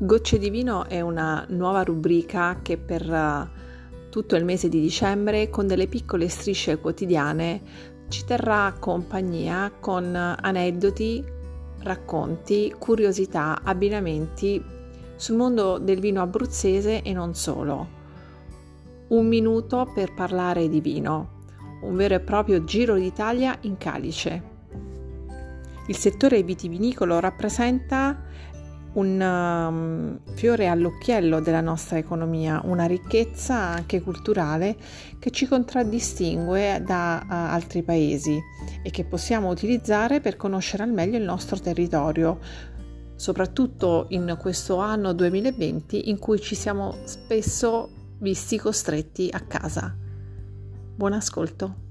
Gocce di vino è una nuova rubrica che per eh, tutto il mese di dicembre con delle piccole strisce quotidiane ci terrà compagnia con aneddoti, racconti, curiosità, abbinamenti sul mondo del vino abruzzese e non solo. Un minuto per parlare di vino, un vero e proprio giro d'Italia in calice. Il settore vitivinicolo rappresenta un um, fiore all'occhiello della nostra economia, una ricchezza anche culturale che ci contraddistingue da uh, altri paesi e che possiamo utilizzare per conoscere al meglio il nostro territorio, soprattutto in questo anno 2020 in cui ci siamo spesso visti costretti a casa. Buon ascolto.